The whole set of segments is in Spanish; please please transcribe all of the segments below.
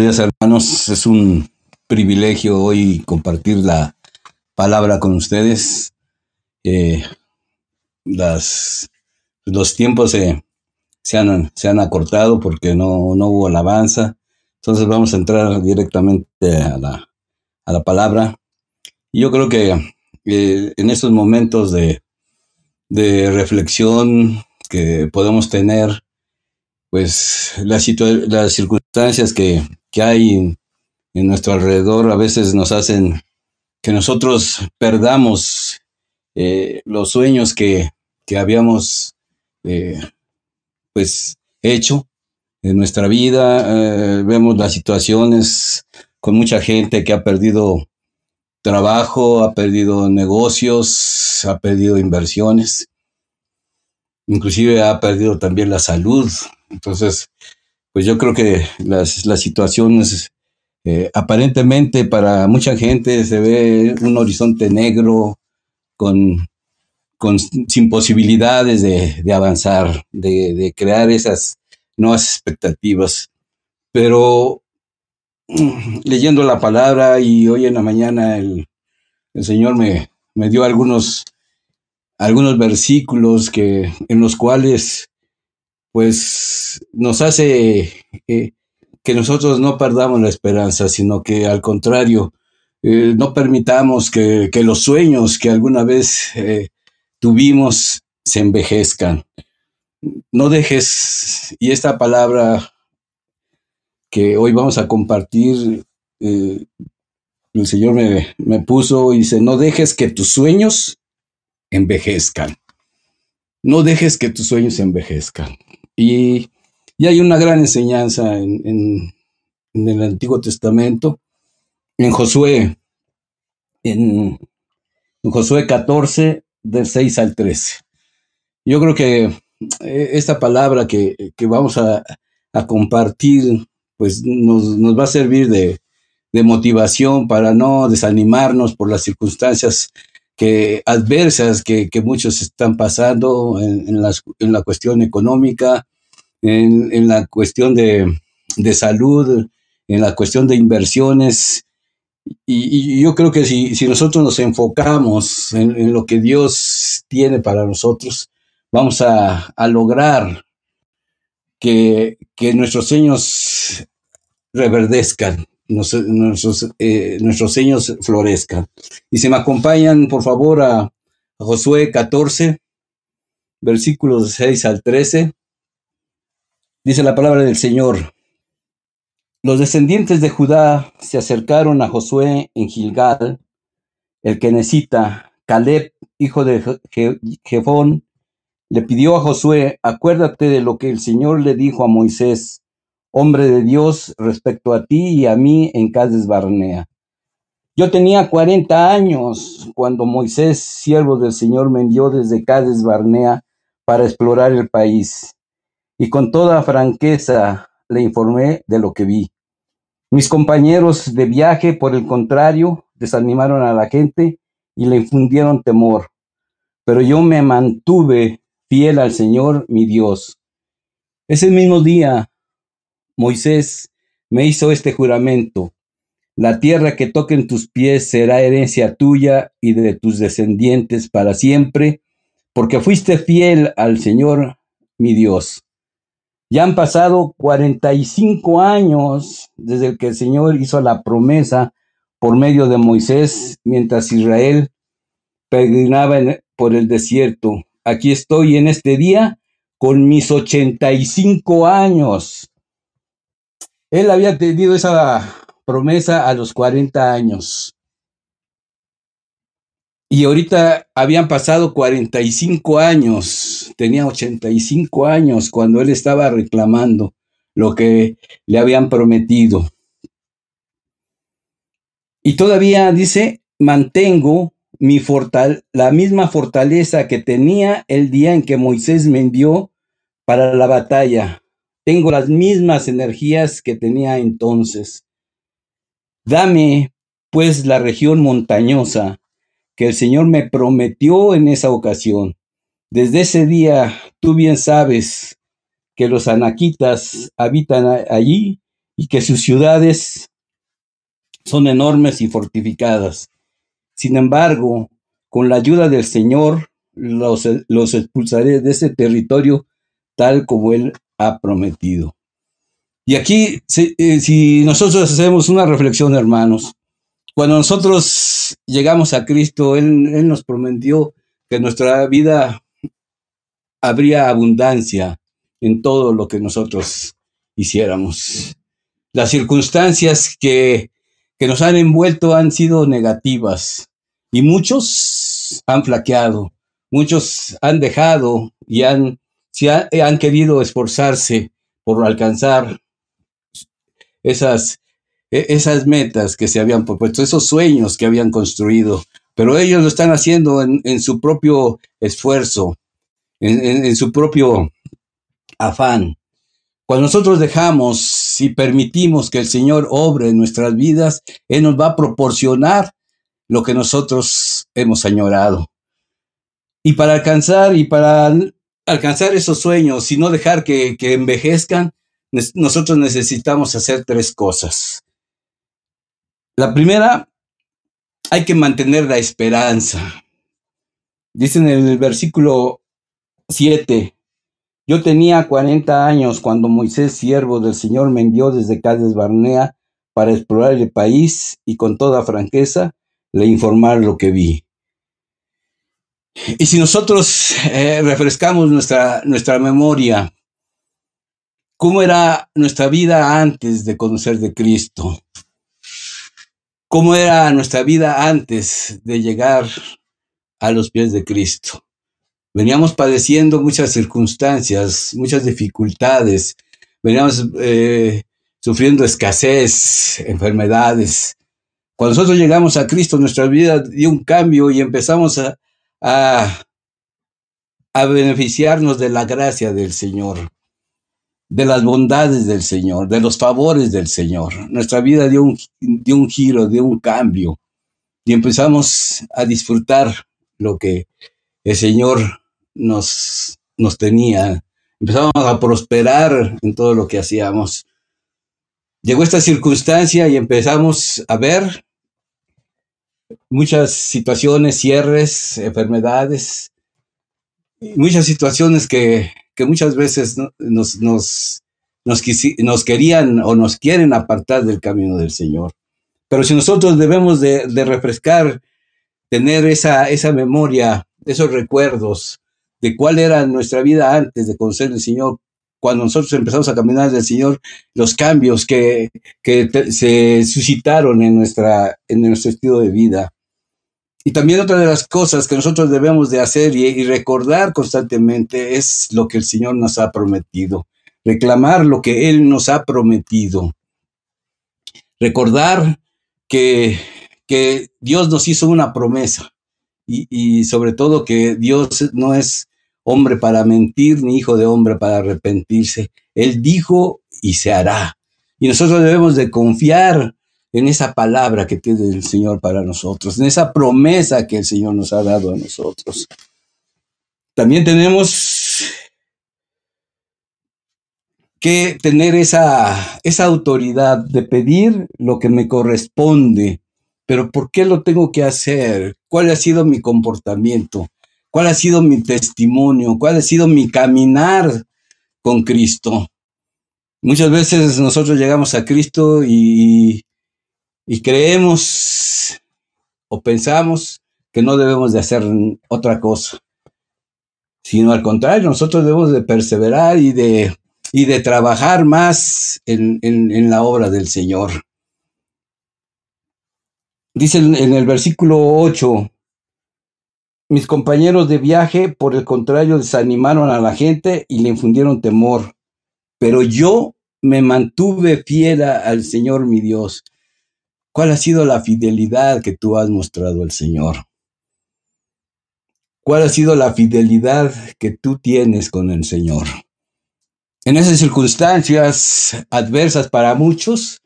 Días hermanos, es un privilegio hoy compartir la palabra con ustedes. Eh, las, los tiempos se, se, han, se han acortado porque no, no hubo alabanza, entonces vamos a entrar directamente a la, a la palabra. Yo creo que eh, en estos momentos de, de reflexión que podemos tener, pues las, las circunstancias que, que hay en, nuestro alrededor a veces nos hacen que nosotros perdamos eh, los sueños que, que habíamos eh, pues hecho en nuestra vida. Eh, vemos las situaciones con mucha gente que ha perdido trabajo, ha perdido negocios, ha perdido inversiones, inclusive ha perdido también la salud. Entonces, pues yo creo que las, las situaciones eh, aparentemente para mucha gente se ve un horizonte negro con, con sin posibilidades de, de avanzar, de, de, crear esas nuevas expectativas. Pero leyendo la palabra y hoy en la mañana el, el Señor me, me dio algunos, algunos versículos que, en los cuales pues nos hace eh, que nosotros no perdamos la esperanza, sino que al contrario, eh, no permitamos que, los sueños que alguna vez eh, tuvimos se envejezcan. No dejes, y esta palabra que hoy vamos a compartir, el Señor me, me puso y dice, no dejes que tus sueños envejezcan. No dejes que tus sueños envejezcan. Y, hay una gran enseñanza en, el Antiguo Testamento, en Josué, en, Josué 14, del 6 al 13. Yo creo que eh, esta palabra que, vamos a, compartir, pues nos, va a servir de, motivación para no desanimarnos por las circunstancias que adversas que, muchos están pasando en, en la cuestión económica, en, la cuestión de, salud, en la cuestión de inversiones. Y, yo creo que si, nosotros nos enfocamos en, lo que Dios tiene para nosotros, vamos a, lograr que, nuestros sueños reverdezcan, nuestros, eh, nuestros sueños florezcan. Y si me acompañan, por favor, a Josué 14, versículos 6 al 13. Dice la palabra del Señor. Los descendientes de Judá se acercaron a Josué en Gilgal, el que necesita, Caleb, hijo de Jefón, le pidió a Josué, acuérdate de lo que el Señor le dijo a Moisés, hombre de Dios, respecto a ti y a mí en Cades Barnea. Yo tenía cuarenta años cuando Moisés, siervo del Señor, me envió desde Cades Barnea para explorar el país y con toda franqueza le informé de lo que vi. Mis compañeros de viaje, por el contrario, desanimaron a la gente y le infundieron temor. Pero yo me mantuve fiel al Señor mi Dios. Ese mismo día, Moisés me hizo este juramento. La tierra que toquen tus pies será herencia tuya y de tus descendientes para siempre, porque fuiste fiel al Señor mi Dios. Ya han pasado 45 años desde que el Señor hizo la promesa por medio de Moisés mientras Israel peregrinaba por el desierto. Aquí estoy en este día con mis 85 años. Él había tenido esa promesa a los 40 años. Y ahorita habían pasado 45 años, tenía 85 años cuando él estaba reclamando lo que le habían prometido. Y todavía dice, mantengo mi la misma fortaleza que tenía el día en que Moisés me envió para la batalla. Tengo las mismas energías que tenía entonces. Dame, pues, la región montañosa que el Señor me prometió en esa ocasión. Desde ese día, tú bien sabes que los anaquitas habitan allí y que sus ciudades son enormes y fortificadas. Sin embargo, con la ayuda del Señor, los, los expulsaré de ese territorio tal como Él ha prometido. Y aquí, si, eh, si nosotros hacemos una reflexión, hermanos, cuando nosotros llegamos a Cristo, Él, nos prometió que nuestra vida habría abundancia en todo lo que nosotros hiciéramos. Las circunstancias que, que nos han envuelto han sido negativas y muchos han flaqueado, muchos han dejado y han, han querido esforzarse por alcanzar esas, esas metas que se habían propuesto, esos sueños que habían construido, pero ellos lo están haciendo en, su propio esfuerzo, en, su propio afán. Cuando nosotros dejamos y permitimos que el Señor obre en nuestras vidas, Él nos va a proporcionar lo que nosotros hemos añorado. Y para alcanzar y para alcanzar esos sueños y no dejar que, que envejezcan, nosotros necesitamos hacer tres cosas. La primera, hay que mantener la esperanza. Dice en el versículo 7, yo tenía 40 años cuando Moisés, siervo del Señor, me envió desde Cádiz Barnea para explorar el país y con toda franqueza le informar lo que vi. Y si nosotros eh, refrescamos nuestra, nuestra memoria, ¿cómo era nuestra vida antes de conocer de Cristo? ¿Cómo era nuestra vida antes de llegar a los pies de Cristo? Veníamos padeciendo muchas circunstancias, muchas dificultades, veníamos eh, sufriendo escasez, enfermedades. Cuando nosotros llegamos a Cristo, nuestra vida dio un cambio y empezamos a, a, a beneficiarnos de la gracia del Señor, de las bondades del Señor, de los favores del Señor. Nuestra vida dio un, dio un giro, dio un cambio y empezamos a disfrutar lo que el Señor nos, nos tenía. Empezamos a prosperar en todo lo que hacíamos. Llegó esta circunstancia y empezamos a ver muchas situaciones, cierres, enfermedades, muchas situaciones que, que muchas veces nos, nos, nos, nos, querían o nos quieren apartar del camino del Señor. Pero si nosotros debemos de, refrescar, tener esa, esa memoria, esos recuerdos de cuál era nuestra vida antes de conocer al Señor, cuando nosotros empezamos a caminar del Señor, los cambios que, que se suscitaron en, nuestra, en nuestro estilo de vida. Y también otra de las cosas que nosotros debemos de hacer y, recordar constantemente es lo que el Señor nos ha prometido. Reclamar lo que Él nos ha prometido. Recordar que, que Dios nos hizo una promesa y, y sobre todo que Dios no es hombre para mentir, ni hijo de hombre para arrepentirse. Él dijo y se hará. Y nosotros debemos de confiar en esa palabra que tiene el Señor para nosotros, en esa promesa que el Señor nos ha dado a nosotros. También tenemos que tener esa, esa autoridad de pedir lo que me corresponde. Pero ¿por qué lo tengo que hacer? ¿Cuál ha sido mi comportamiento? cuál ha sido mi testimonio, cuál ha sido mi caminar con Cristo. Muchas veces nosotros llegamos a Cristo y, y creemos o pensamos que no debemos de hacer otra cosa, sino al contrario, nosotros debemos de perseverar y de, y de trabajar más en, en, la obra del Señor. Dice en el versículo 8, mis compañeros de viaje, por el contrario, desanimaron a la gente y le infundieron temor. Pero yo me mantuve fiel al Señor mi Dios. ¿Cuál ha sido la fidelidad que tú has mostrado al Señor? ¿Cuál ha sido la fidelidad que tú tienes con el Señor? En esas circunstancias adversas para muchos,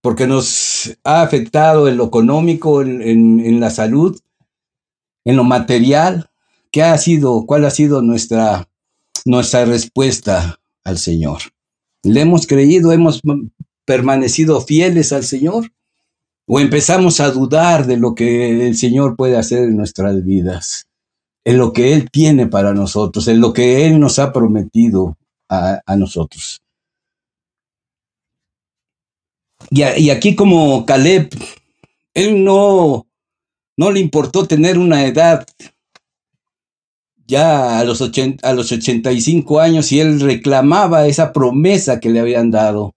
porque nos ha afectado en lo económico, en, la salud, en lo material. ¿Qué ha sido? ¿Cuál ha sido nuestra, nuestra respuesta? al Señor. ¿Le hemos creído, hemos permanecido fieles al Señor? ¿O empezamos a dudar de lo que el Señor puede hacer en nuestras vidas? En lo que Él tiene para nosotros, en lo que Él nos ha prometido a, nosotros. Y, y, aquí como Caleb, él no, no le importó tener una edad ya a los, a los 85 años y él reclamaba esa promesa que le habían dado,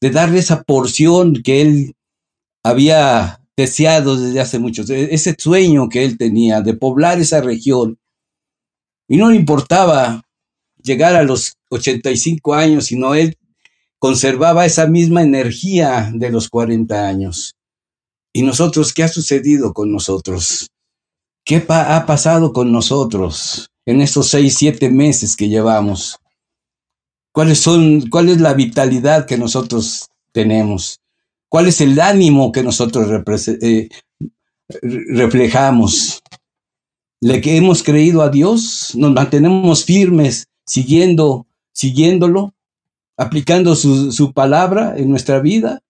de darle esa porción que él había deseado desde hace muchos, e-, ese sueño que él tenía de poblar esa región. Y no le importaba llegar a los 85 años, sino él conservaba esa misma energía de los 40 años. ¿Y nosotros qué ha sucedido con nosotros? ¿Qué ha pasado con nosotros? En estos seis, siete meses que llevamos? ¿Cuáles son, ¿Cuál es la vitalidad que nosotros tenemos? ¿Cuál es el ánimo que nosotros eh, reflejamos? ¿Le que hemos creído a Dios? ¿Nos mantenemos firmes siguiendo, siguiéndolo? ¿Aplicando su, su palabra en nuestra vida?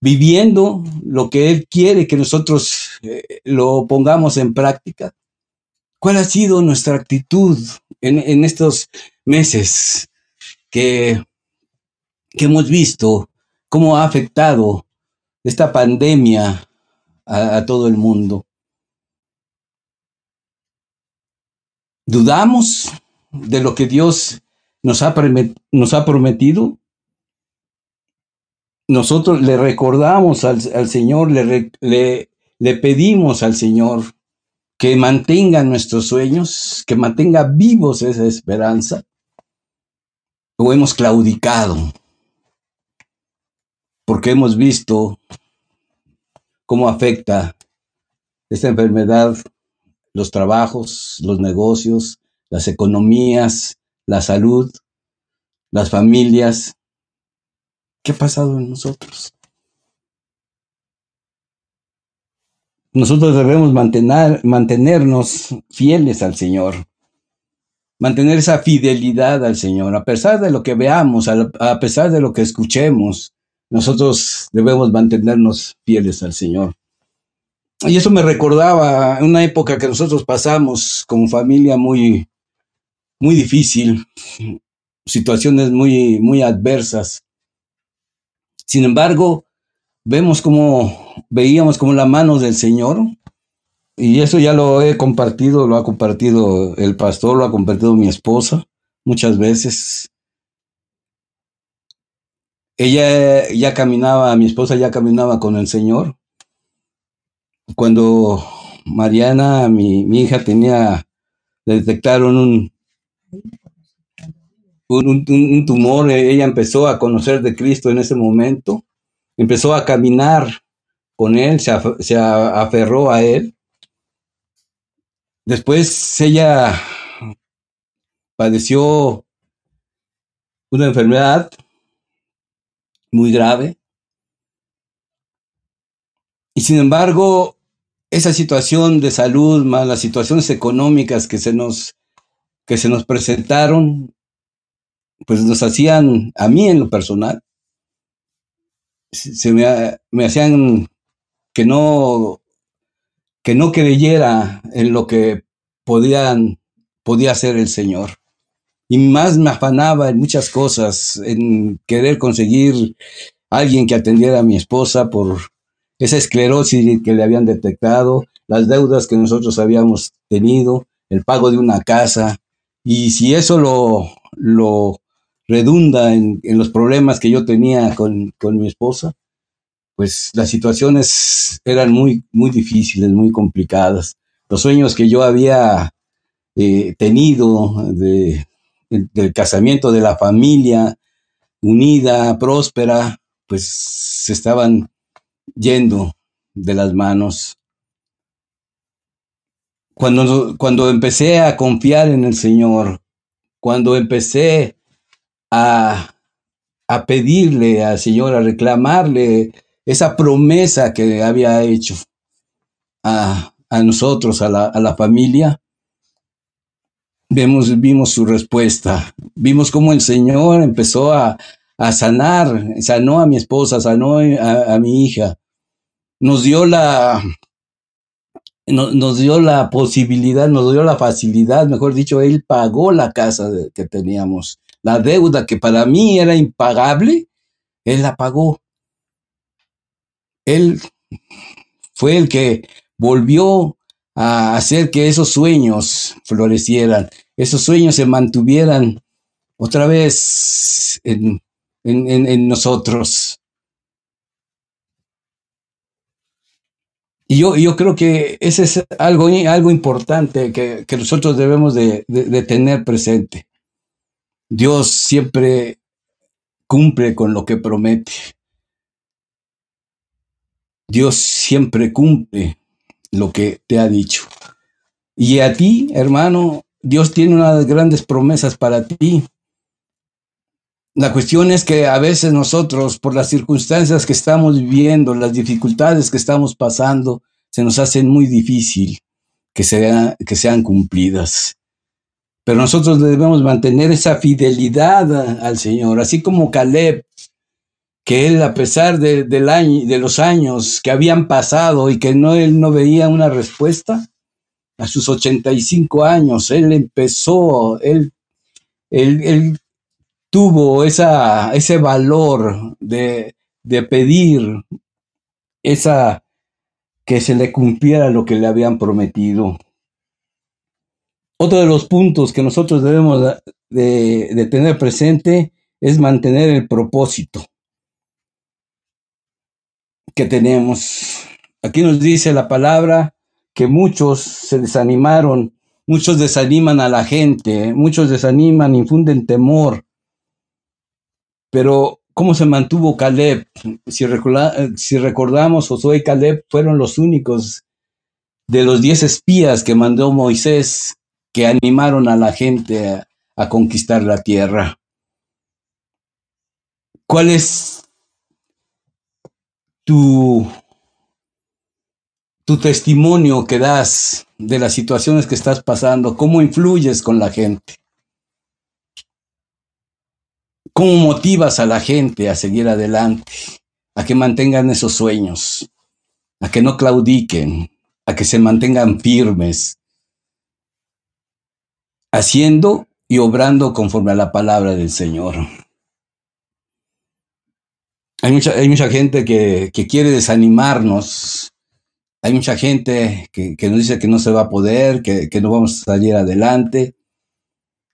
¿Viviendo lo que Él quiere que nosotros eh, lo pongamos en práctica? ¿Cuál ha sido nuestra actitud en, estos meses que, hemos visto cómo ha afectado esta pandemia a, todo el mundo? ¿Dudamos de lo que Dios nos ha, nos ha prometido? Nosotros le recordamos al, Señor, le, le pedimos al Señor que mantenga nuestros sueños, que mantenga vivos esa esperanza, o hemos claudicado, porque hemos visto cómo afecta esta enfermedad los trabajos, los negocios, las economías, la salud, las familias. ¿Qué ha pasado en nosotros? Nosotros debemos mantener, mantenernos fieles al Señor, mantener esa fidelidad al Señor, a pesar de lo que veamos, a, pesar de lo que escuchemos, nosotros debemos mantenernos fieles al Señor. Y eso me recordaba una época que nosotros pasamos como familia muy, muy difícil, situaciones muy, muy adversas. Sin embargo, vemos como veíamos como la mano del Señor, y eso ya lo he compartido, lo ha compartido el pastor, lo ha compartido mi esposa muchas veces. Ella ya caminaba, mi esposa ya caminaba con el Señor. Cuando Mariana, mi, hija, tenía, le detectaron un, un, tumor, ella empezó a conocer de Cristo en ese momento, empezó a caminar con él, se, aferró a él. Después ella padeció una enfermedad muy grave. Y sin embargo, esa situación de salud más las situaciones económicas que se nos, que se nos presentaron, pues nos hacían, a mí en lo personal, se me, me hacían que no, que no creyera en lo que podían, podía hacer el Señor. Y más me afanaba en muchas cosas, en querer conseguir alguien que atendiera a mi esposa por esa esclerosis que le habían detectado, las deudas que nosotros habíamos tenido, el pago de una casa. Y si eso lo, lo redunda en, los problemas que yo tenía con, con mi esposa, pues las situaciones eran muy, muy difíciles, muy complicadas. Los sueños que yo había eh, tenido de, del casamiento de la familia unida, próspera, pues se estaban yendo de las manos. Cuando, cuando empecé a confiar en el Señor, cuando empecé a, a pedirle al Señor, a reclamarle esa promesa que había hecho a, nosotros, a la, familia, vemos, vimos su respuesta, vimos cómo el Señor empezó a, sanar, sanó a mi esposa, sanó a, mi hija, nos dio la, nos dio la posibilidad, nos dio la facilidad, mejor dicho, Él pagó la casa que teníamos. La deuda que para mí era impagable, Él la pagó. Él fue el que volvió a hacer que esos sueños florecieran, esos sueños se mantuvieran otra vez en, nosotros. Y yo, yo creo que ese es algo, algo importante que, nosotros debemos de, tener presente. Dios siempre cumple con lo que promete. Dios siempre cumple lo que te ha dicho. Y a ti, hermano, Dios tiene unas grandes promesas para ti. La cuestión es que a veces nosotros, por las circunstancias que estamos viviendo, las dificultades que estamos pasando, se nos hacen muy difícil que, que sean cumplidas. Pero nosotros debemos mantener esa fidelidad al Señor, así como Caleb que él, a pesar de, los años que habían pasado y que no, él no veía una respuesta, a sus 85 años, él empezó, él, él, tuvo esa, ese valor de, de pedir esa, que se le cumpliera lo que le habían prometido. Otro de los puntos que nosotros debemos de, tener presente es mantener el propósito que tenemos. Aquí nos dice la palabra que muchos se desanimaron, muchos desaniman a la gente, muchos desaniman, infunden temor. Pero, ¿cómo se mantuvo Caleb? Si, si recordamos, Josué y Caleb fueron los únicos de los diez espías que mandó Moisés que animaron a la gente a, conquistar la tierra. ¿Cuál es tu, tu testimonio que das de las situaciones que estás pasando, cómo influyes con la gente, cómo motivas a la gente a seguir adelante, a que mantengan esos sueños, a que no claudiquen, a que se mantengan firmes, haciendo y obrando conforme a la palabra del Señor. Hay mucha, gente que, quiere desanimarnos. Hay mucha gente que, nos dice que no se va a poder, que, no vamos a salir adelante,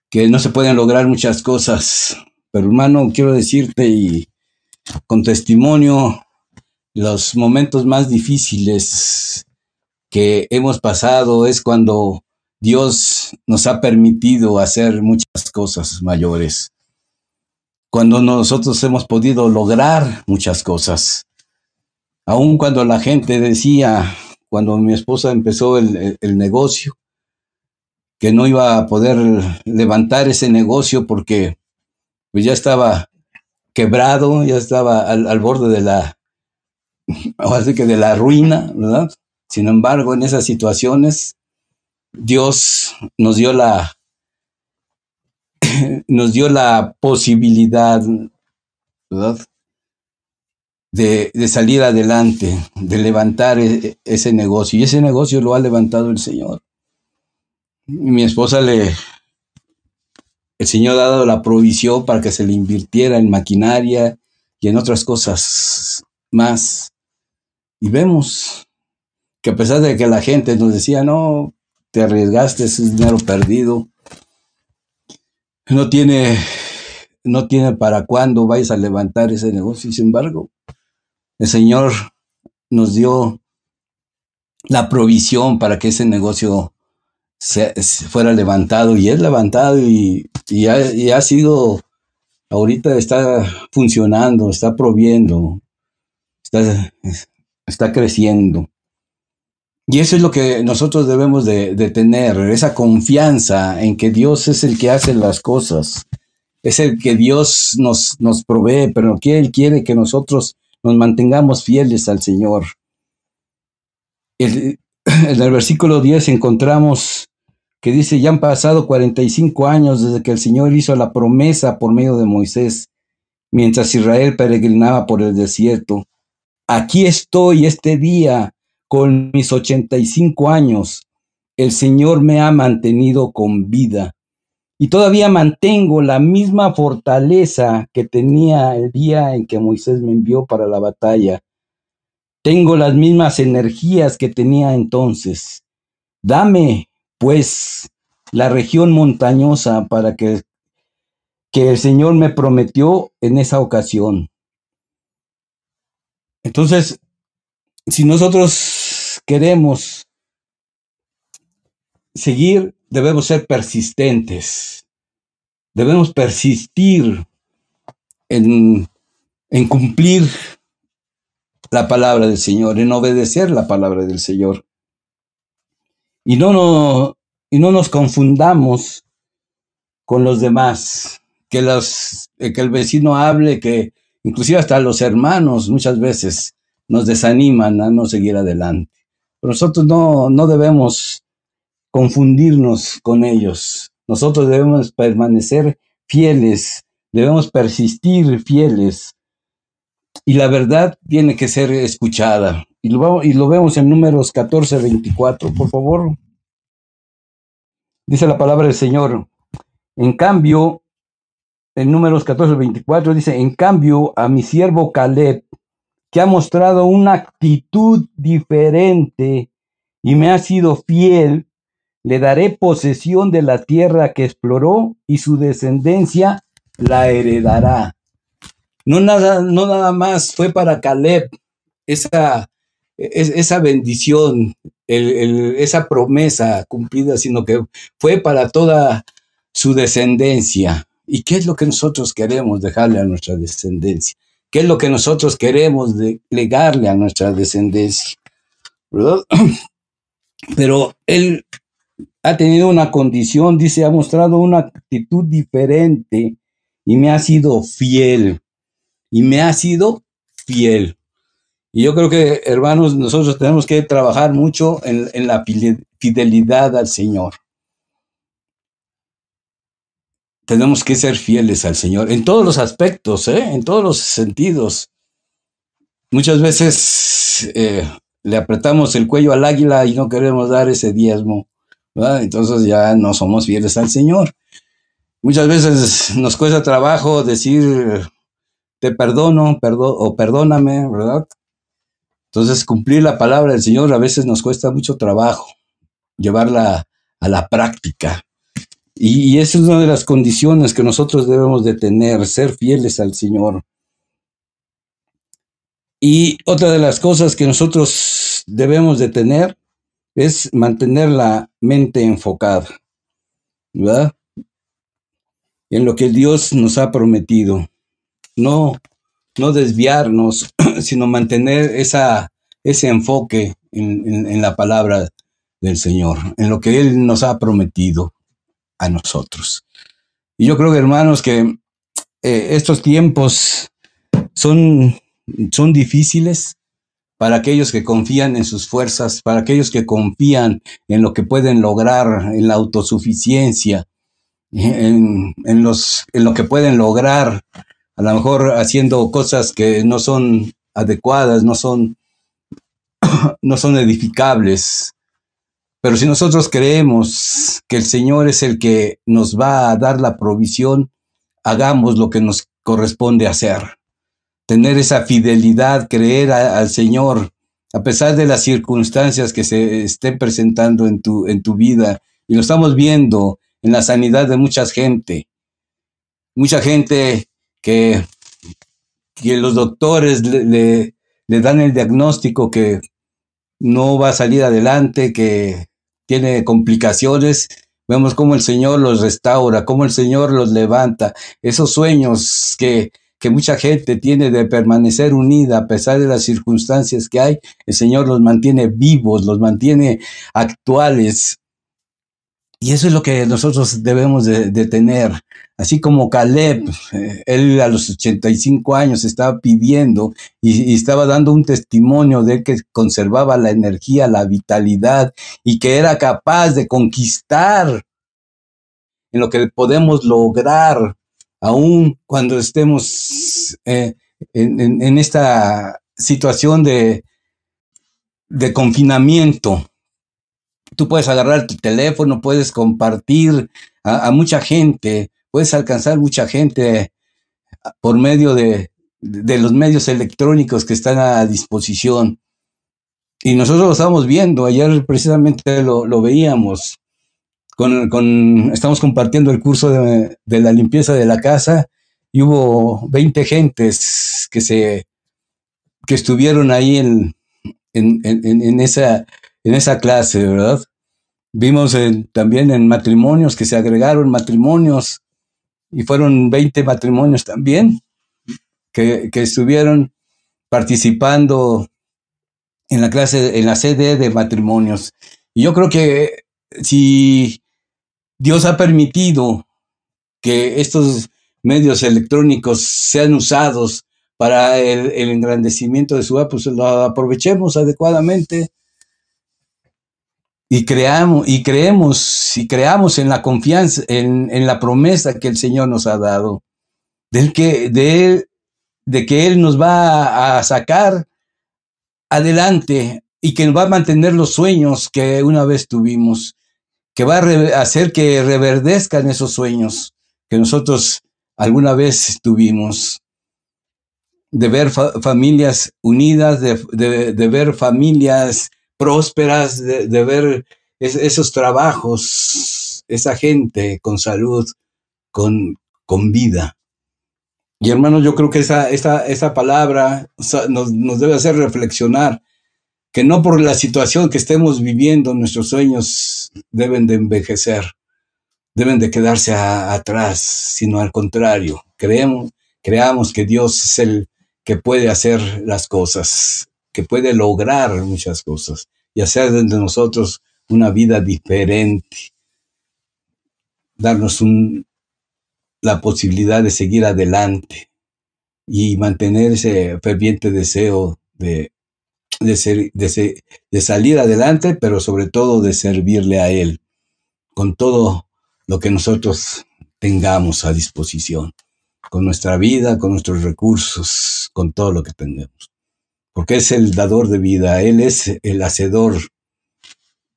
que no se pueden lograr muchas cosas. Pero hermano, quiero decirte y con testimonio, los momentos más difíciles que hemos pasado es cuando Dios nos ha permitido hacer muchas cosas mayores cuando nosotros hemos podido lograr muchas cosas. Aun cuando la gente decía, cuando mi esposa empezó el, negocio, que no iba a poder levantar ese negocio porque pues ya estaba quebrado, ya estaba al, borde de la, que de la ruina, ¿verdad? Sin embargo, en esas situaciones, Dios nos dio la, nos dio la posibilidad, De, salir adelante, de levantar e, ese negocio. Y ese negocio lo ha levantado el Señor. mi esposa le, el Señor ha dado la provisión para que se le invirtiera en maquinaria y en otras cosas más. Y vemos que a pesar de que la gente nos decía, no, te arriesgaste, es dinero perdido, no tiene, no tiene para cuándo vais a levantar ese negocio. Sin embargo, el Señor nos dio la provisión para que ese negocio se, fuera levantado y es levantado y, ha, ha, sido, ahorita está funcionando, está proviendo, está, está creciendo. Y eso es lo que nosotros debemos de, tener, esa confianza en que Dios es el que hace las cosas, es el que Dios nos, nos provee, pero que Él quiere que nosotros nos mantengamos fieles al Señor. en el versículo 10 encontramos que dice, ya han pasado 45 años desde que el Señor hizo la promesa por medio de Moisés, mientras Israel peregrinaba por el desierto. Aquí estoy este día con mis 85 años. El Señor me ha mantenido con vida y todavía mantengo la misma fortaleza que tenía el día en que Moisés me envió para la batalla. Tengo las mismas energías que tenía entonces. Dame, pues, la región montañosa para que, que el Señor me prometió en esa ocasión. Entonces, si nosotros queremos seguir debemos ser persistentes, debemos persistir en, cumplir la palabra del Señor, en obedecer la palabra del Señor. Y no, no, y no nos confundamos con los demás, que, los, que el vecino hable, que inclusive hasta los hermanos muchas veces nos desaniman a no seguir adelante. Nosotros no, no debemos confundirnos con ellos. Nosotros debemos permanecer fieles, debemos persistir fieles. Y la verdad tiene que ser escuchada. Y lo, y lo vemos en números 14, 24, por favor. Dice la palabra del Señor. En cambio, en números 14, 24 dice, en cambio a mi siervo Caleb, que ha mostrado una actitud diferente y me ha sido fiel, le daré posesión de la tierra que exploró y su descendencia la heredará. No nada, no nada más fue para Caleb esa, esa bendición, esa promesa cumplida, sino que fue para toda su descendencia. ¿Y qué es lo que nosotros queremos dejarle a nuestra descendencia? ¿Qué es lo que nosotros queremos legarle a nuestra descendencia? Pero él ha tenido una condición, dice, ha mostrado una actitud diferente y me ha sido fiel. Y me ha sido fiel. Y yo creo que, hermanos, nosotros tenemos que trabajar mucho en, la fidelidad al Señor. Tenemos que ser fieles al Señor en todos los aspectos, ¿eh? en todos los sentidos. Muchas veces eh, le apretamos el cuello al águila y no queremos dar ese diezmo. Entonces ya no somos fieles al Señor. Muchas veces nos cuesta trabajo decir, te perdono o perdóname, ¿verdad? Entonces cumplir la palabra del Señor a veces nos cuesta mucho trabajo, llevarla a la práctica. Y, esa es una de las condiciones que nosotros debemos de tener, ser fieles al Señor. Y otra de las cosas que nosotros debemos de tener es mantener la mente enfocada, ¿verdad? En lo que Dios nos ha prometido. No, no desviarnos, sino mantener esa, ese enfoque en, la palabra del Señor, en lo que Él nos ha prometido a nosotros. Y yo creo, hermanos, que eh, estos tiempos son, son difíciles, para aquellos que confían en sus fuerzas, para aquellos que confían en lo que pueden lograr, en la autosuficiencia, en, los, en lo que pueden lograr, a lo mejor haciendo cosas que no son adecuadas, no son, no son edificables. Pero si nosotros creemos que el Señor es el que nos va a dar la provisión, hagamos lo que nos corresponde hacer tener esa fidelidad, creer al Señor, a pesar de las circunstancias que se estén presentando en tu, en tu vida. Y lo estamos viendo en la sanidad de mucha gente. Mucha gente que, que los doctores le, le dan el diagnóstico que no va a salir adelante, que tiene complicaciones. Vemos cómo el Señor los restaura, cómo el Señor los levanta. Esos sueños que que mucha gente tiene de permanecer unida a pesar de las circunstancias que hay, el Señor los mantiene vivos, los mantiene actuales. Y eso es lo que nosotros debemos de, tener. Así como Caleb, eh, él a los 85 años estaba pidiendo y, estaba dando un testimonio de que conservaba la energía, la vitalidad y que era capaz de conquistar en lo que podemos lograr aún cuando estemos eh, en, esta situación de, de confinamiento Tú puedes agarrar tu teléfono, puedes compartir a, mucha gente, puedes alcanzar mucha gente por medio de, los medios electrónicos que están a disposición. Y nosotros lo estamos viendo, ayer precisamente lo, veíamos. Con, estamos compartiendo el curso de, la limpieza de la casa y hubo 20 gentes que se que estuvieron ahí en, en esa en esa clase, ¿verdad? Vimos también en matrimonios que se agregaron matrimonios y fueron 20 matrimonios también que, estuvieron participando en la clase, en la sede de matrimonios. Y yo creo que si Dios ha permitido que estos medios electrónicos sean usados para el, engrandecimiento de su pues lo aprovechemos adecuadamente y creamos y creemos y creamos en la confianza en, la promesa que el Señor nos ha dado del que de él, de que él nos va a sacar adelante y que va a mantener los sueños que una vez tuvimos que va a hacer que reverdezcan esos sueños que nosotros alguna vez tuvimos. De ver familias unidas de, de ver familias prósperas, de, ver esos trabajos, esa gente con salud, con, con vida. Y hermanos, yo creo que esa, esa, esa palabra nos, nos, debe hacer reflexionar que no por la situación que estemos viviendo, nuestros sueños deben de envejecer, deben de quedarse atrás, sino al contrario, creemos, creamos que Dios es el que puede hacer las cosas que puede lograr muchas cosas y hacer de nosotros una vida diferente, darnos la posibilidad de seguir adelante y mantener ese ferviente deseo de, de, de salir adelante, pero sobre todo de servirle a Él con todo lo que nosotros tengamos a disposición, con nuestra vida, con nuestros recursos, con todo lo que tengamos porque es el dador de vida, Él es el hacedor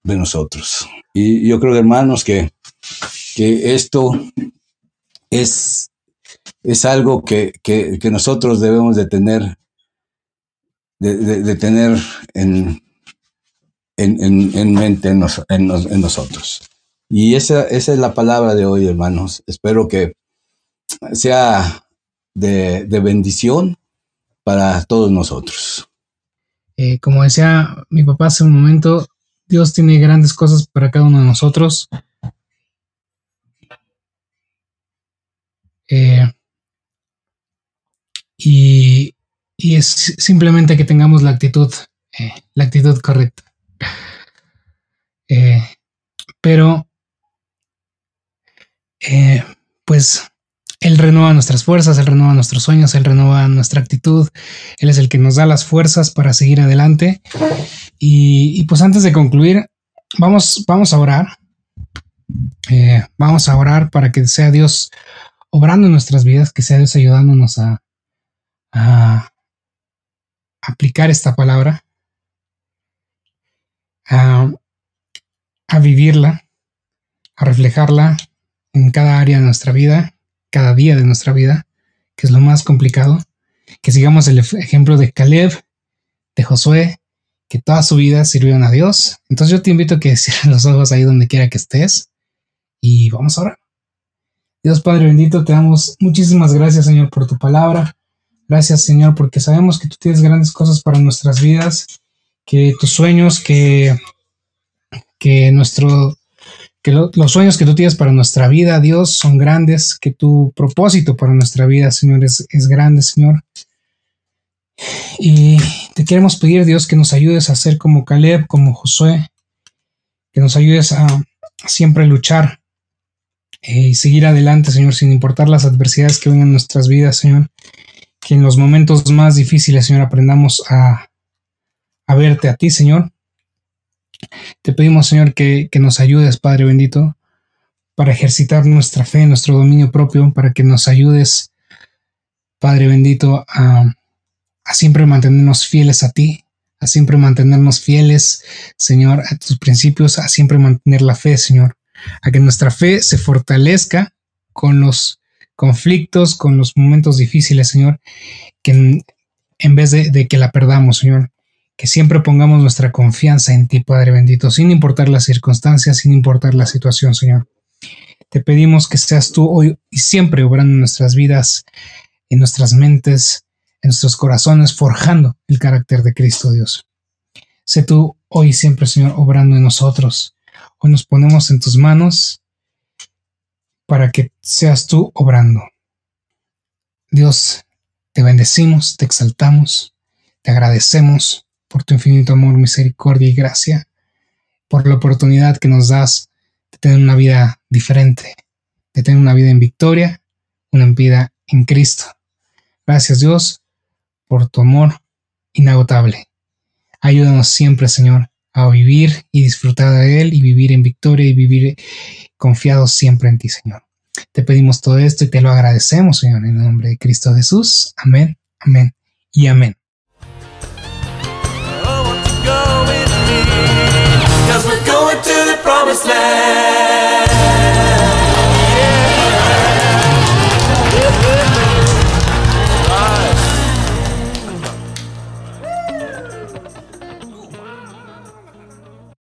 de nosotros. Y yo creo, hermanos, que, que esto es, es algo que, que, nosotros debemos de tener, de, tener en, en, en, mente en, en, nosotros. Y esa, esa es la palabra de hoy, hermanos. Espero que sea de, de bendición para todos nosotros. Eh, como decía mi papá hace un momento, Dios tiene grandes cosas para cada uno de nosotros. Eh, y, es simplemente que tengamos la actitud, eh, la actitud correcta. pero, pues él renueva nuestras fuerzas, Él renueva nuestros sueños, Él renueva nuestra actitud, Él es el que nos da las fuerzas para seguir adelante. Y, pues antes de concluir, vamos, vamos a orar. Eh, vamos a orar para que sea Dios obrando en nuestras vidas, que sea Dios ayudándonos a, aplicar esta palabra, a vivirla, a reflejarla en cada área de nuestra vida cada día de nuestra vida, que es lo más complicado, que sigamos el ejemplo de Caleb, de Josué, que toda su vida sirvieron a Dios. Entonces yo te invito a que cierres los ojos ahí donde quiera que estés y vamos a orar. Dios Padre bendito, te damos muchísimas gracias Señor por tu palabra. Gracias Señor porque sabemos que tú tienes grandes cosas para nuestras vidas, que tus sueños, que, que nuestro que los sueños que tú tienes para nuestra vida, Dios, son grandes, que tu propósito para nuestra vida, Señor, es, grande, Señor. Y te queremos pedir, Dios, que nos ayudes a ser como Caleb, como Josué, que nos ayudes a, siempre luchar eh, y seguir adelante, Señor, sin importar las adversidades que vengan en nuestras vidas, Señor. Que en los momentos más difíciles, Señor, aprendamos a, a verte a ti, Señor. Te pedimos, Señor, que, que nos ayudes, Padre bendito, para ejercitar nuestra fe, nuestro dominio propio, para que nos ayudes, Padre bendito, a, a siempre mantenernos fieles a ti, a siempre mantenernos fieles, Señor, a tus principios, a siempre mantener la fe, Señor, a que nuestra fe se fortalezca con los conflictos, con los momentos difíciles, Señor, que en, en vez de, de, que la perdamos, Señor, que siempre pongamos nuestra confianza en ti, Padre bendito, sin importar las circunstancias, sin importar la situación, Señor. Te pedimos que seas tú hoy y siempre obrando en nuestras vidas, en nuestras mentes, en nuestros corazones, forjando el carácter de Cristo Dios. Sé tú hoy y siempre, Señor, obrando en nosotros. Hoy nos ponemos en tus manos para que seas tú obrando. Dios, te bendecimos, te exaltamos, te agradecemos por tu infinito amor, misericordia y gracia, por la oportunidad que nos das de tener una vida diferente, de tener una vida en victoria, una vida en Cristo. Gracias Dios por tu amor inagotable. Ayúdanos siempre, Señor, a vivir y disfrutar de Él y vivir en victoria y vivir confiados siempre en ti, Señor. Te pedimos todo esto y te lo agradecemos, Señor, en el nombre de Cristo Jesús. Amén, amén y amén. promised land.